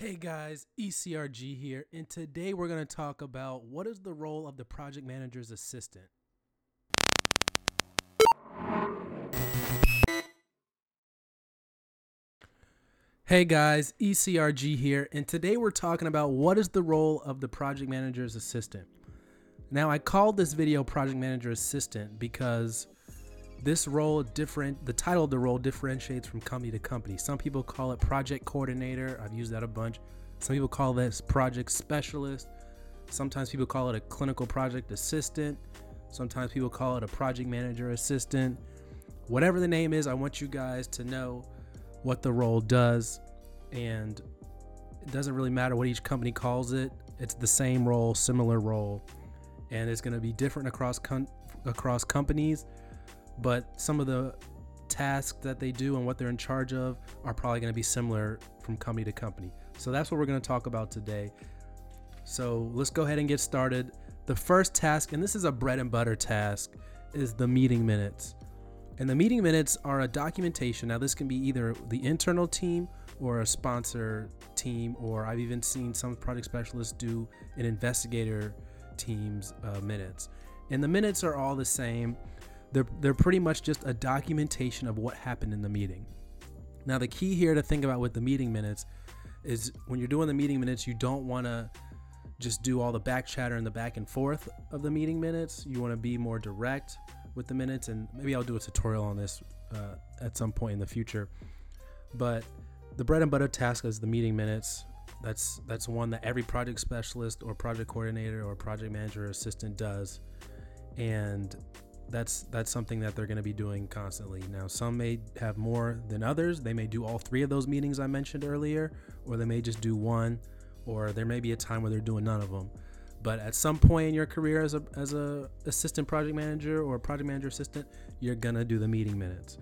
Hey guys, ECRG here, and today we're going to talk about what is the role of the project manager's assistant. Hey guys, ECRG here, and today we're talking about what is the role of the project manager's assistant. Now, I called this video Project Manager Assistant because this role different the title of the role differentiates from company to company. Some people call it project coordinator. I've used that a bunch. Some people call this project specialist. Sometimes people call it a clinical project assistant. Sometimes people call it a project manager assistant. Whatever the name is i want you guys to know what the role does. And it doesn't really matter what each company calls it. It's the same role similar role. And it's going to be different across com- across companies but some of the tasks that they do and what they're in charge of are probably going to be similar from company to company. So that's what we're going to talk about today. So let's go ahead and get started. The first task, and this is a bread and butter task, is the meeting minutes. And the meeting minutes are a documentation. Now, this can be either the internal team or a sponsor team, or I've even seen some project specialists do an investigator team's uh, minutes. And the minutes are all the same. They're, they're pretty much just a documentation of what happened in the meeting. Now, the key here to think about with the meeting minutes is when you're doing the meeting minutes, you don't want to just do all the back chatter and the back and forth of the meeting minutes. You want to be more direct with the minutes, and maybe I'll do a tutorial on this uh, at some point in the future. But the bread and butter task is the meeting minutes. That's that's one that every project specialist or project coordinator or project manager or assistant does, and that's that's something that they're going to be doing constantly. Now, some may have more than others. They may do all three of those meetings I mentioned earlier, or they may just do one, or there may be a time where they're doing none of them. But at some point in your career as a as a assistant project manager or project manager assistant, you're gonna do the meeting minutes.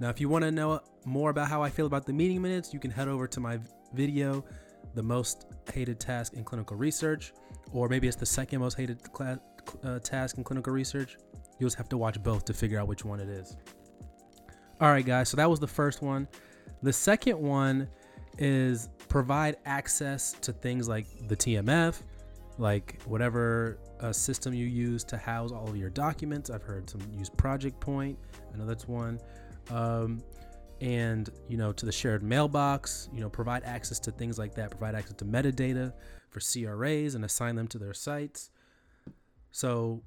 Now, if you want to know more about how I feel about the meeting minutes, you can head over to my video, the most hated task in clinical research, or maybe it's the second most hated cl- uh, task in clinical research. You'll just have to watch both to figure out which one it is. All right, guys. So that was the first one. The second one is provide access to things like the TMF, like whatever uh, system you use to house all of your documents. I've heard some use Project Point. I know that's one. Um, and you know to the shared mailbox you know provide access to things like that provide access to Medidata for cras and assign them to their sites so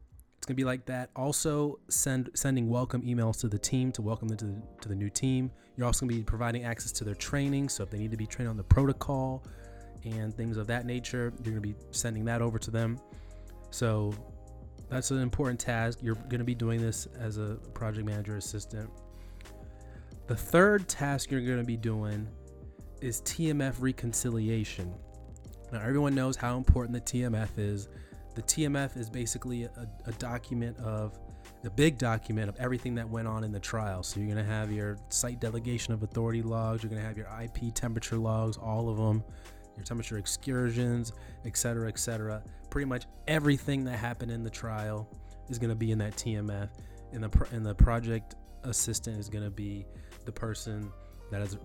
it's gonna be like that. Also, send sending welcome emails to the team to welcome them to the, to the new team. You're also gonna be providing access to their training. So if they need to be trained on the protocol and things of that nature, you're gonna be sending that over to them. So that's an important task. You're gonna be doing this as a project manager assistant. The third task you're gonna be doing is TMF reconciliation. Now everyone knows how important the TMF is the TMF is basically a, a document of the big document of everything that went on in the trial. So you're going to have your site delegation of authority logs, you're going to have your IP temperature logs, all of them, your temperature excursions, etc., etc. Pretty much everything that happened in the trial is going to be in that TMF, and the and the project assistant is going to be the person that is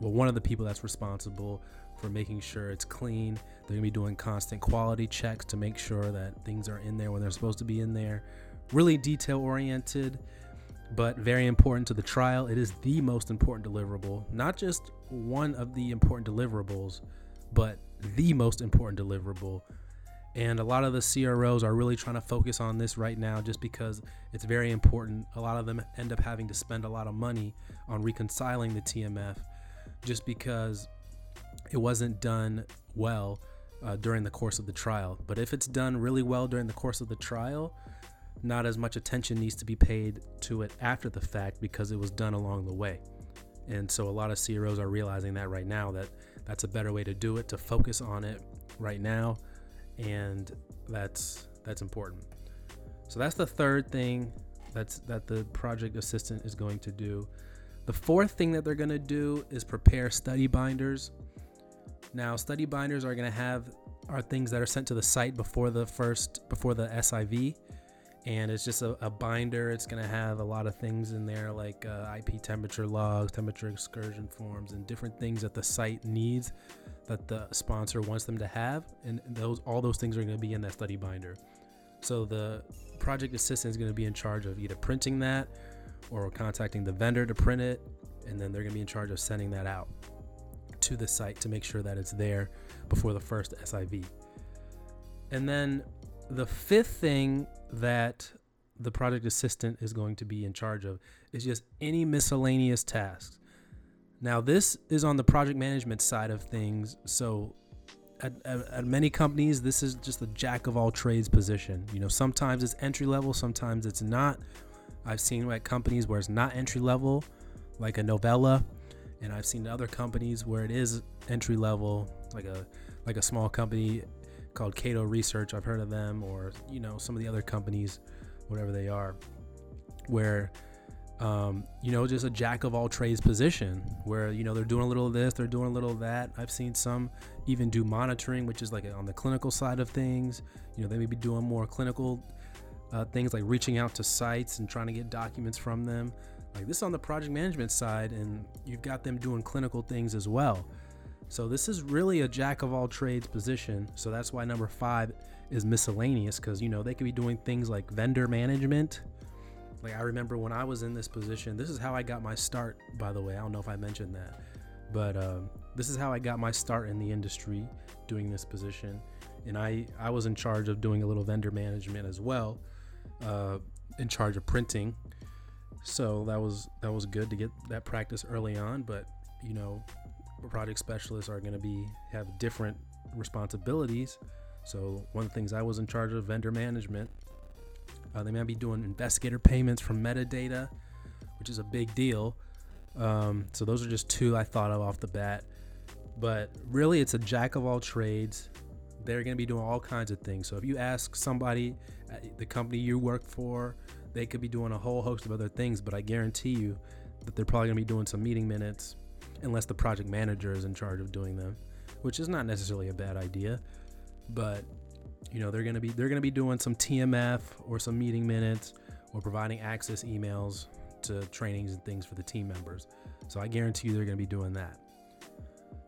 well one of the people that's responsible for making sure it's clean. They're gonna be doing constant quality checks to make sure that things are in there when they're supposed to be in there. Really detail oriented, but very important to the trial. It is the most important deliverable, not just one of the important deliverables, but the most important deliverable. And a lot of the CROs are really trying to focus on this right now just because it's very important. A lot of them end up having to spend a lot of money on reconciling the TMF just because it wasn't done well uh, during the course of the trial. But if it's done really well during the course of the trial, not as much attention needs to be paid to it after the fact because it was done along the way. And so a lot of CROs are realizing that right now that that's a better way to do it to focus on it right now and that's that's important. So that's the third thing that's that the project assistant is going to do. The fourth thing that they're going to do is prepare study binders. Now, study binders are going to have are things that are sent to the site before the first before the SIV, and it's just a, a binder. It's going to have a lot of things in there like uh, IP temperature logs, temperature excursion forms, and different things that the site needs that the sponsor wants them to have, and those all those things are going to be in that study binder. So the project assistant is going to be in charge of either printing that or contacting the vendor to print it, and then they're going to be in charge of sending that out to the site to make sure that it's there before the first SIV. And then the fifth thing that the project assistant is going to be in charge of is just any miscellaneous tasks. Now, this is on the project management side of things. So, at, at, at, many companies, this is just a jack of all trades position. You know, sometimes it's entry level, sometimes it's not. I've seen at companies where it's not entry level, like a Novella, and I've seen other companies where it is entry level, like a like a small company called Cato Research. I've heard of them, or you know, some of the other companies, whatever they are, where um, you know, just a jack of all trades position where, you know, they're doing a little of this, they're doing a little of that. I've seen some even do monitoring, which is like on the clinical side of things. You know, they may be doing more clinical uh, things like reaching out to sites and trying to get documents from them. Like this on the project management side, and you've got them doing clinical things as well. So this is really a jack of all trades position. So that's why number five is miscellaneous because, you know, they could be doing things like vendor management like I remember when I was in this position, this is how I got my start, by the way. I don't know if I mentioned that, but um, this is how I got my start in the industry doing this position. And I, I was in charge of doing a little vendor management as well, uh, in charge of printing. So that was that was good to get that practice early on. But you know, project specialists are going to be have different responsibilities. So one of the things I was in charge of vendor management uh, they might be doing investigator payments from Medidata, which is a big deal. Um, so those are just two I thought of off the bat. But really, it's a jack of all trades. They're going to be doing all kinds of things. So if you ask somebody the company you work for, they could be doing a whole host of other things. But I guarantee you that they're probably going to be doing some meeting minutes, unless the project manager is in charge of doing them, which is not necessarily a bad idea. But you know they're going to be they're going to be doing some TMF or some meeting minutes or providing access emails to trainings and things for the team members. So I guarantee you they're going to be doing that.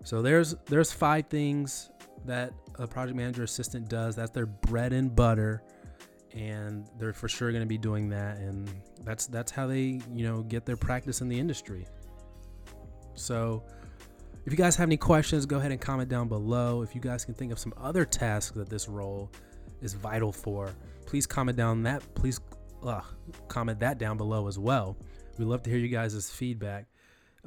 So there's there's five things that a project manager assistant does. That's their bread and butter and they're for sure going to be doing that and that's that's how they, you know, get their practice in the industry. So if you guys have any questions, go ahead and comment down below. If you guys can think of some other tasks that this role is vital for, please comment down that. Please uh, comment that down below as well. We'd love to hear you guys' feedback.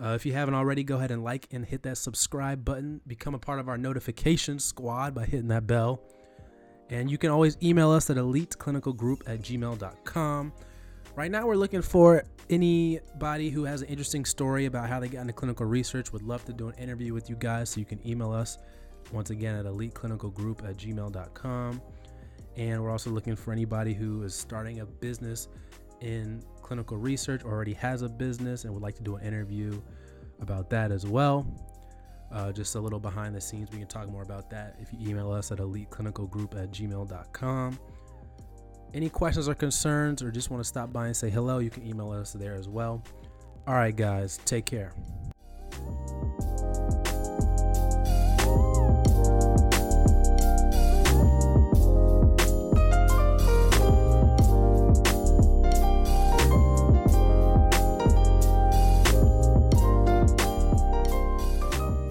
Uh, if you haven't already, go ahead and like and hit that subscribe button. Become a part of our notification squad by hitting that bell. And you can always email us at eliteclinicalgroup at gmail.com. Right now, we're looking for anybody who has an interesting story about how they got into clinical research. Would love to do an interview with you guys. So you can email us once again at eliteclinicalgroup at gmail.com. And we're also looking for anybody who is starting a business in clinical research, already has a business, and would like to do an interview about that as well. Uh, just a little behind the scenes. We can talk more about that if you email us at eliteclinicalgroup at gmail.com. Any questions or concerns, or just want to stop by and say hello, you can email us there as well. All right, guys, take care.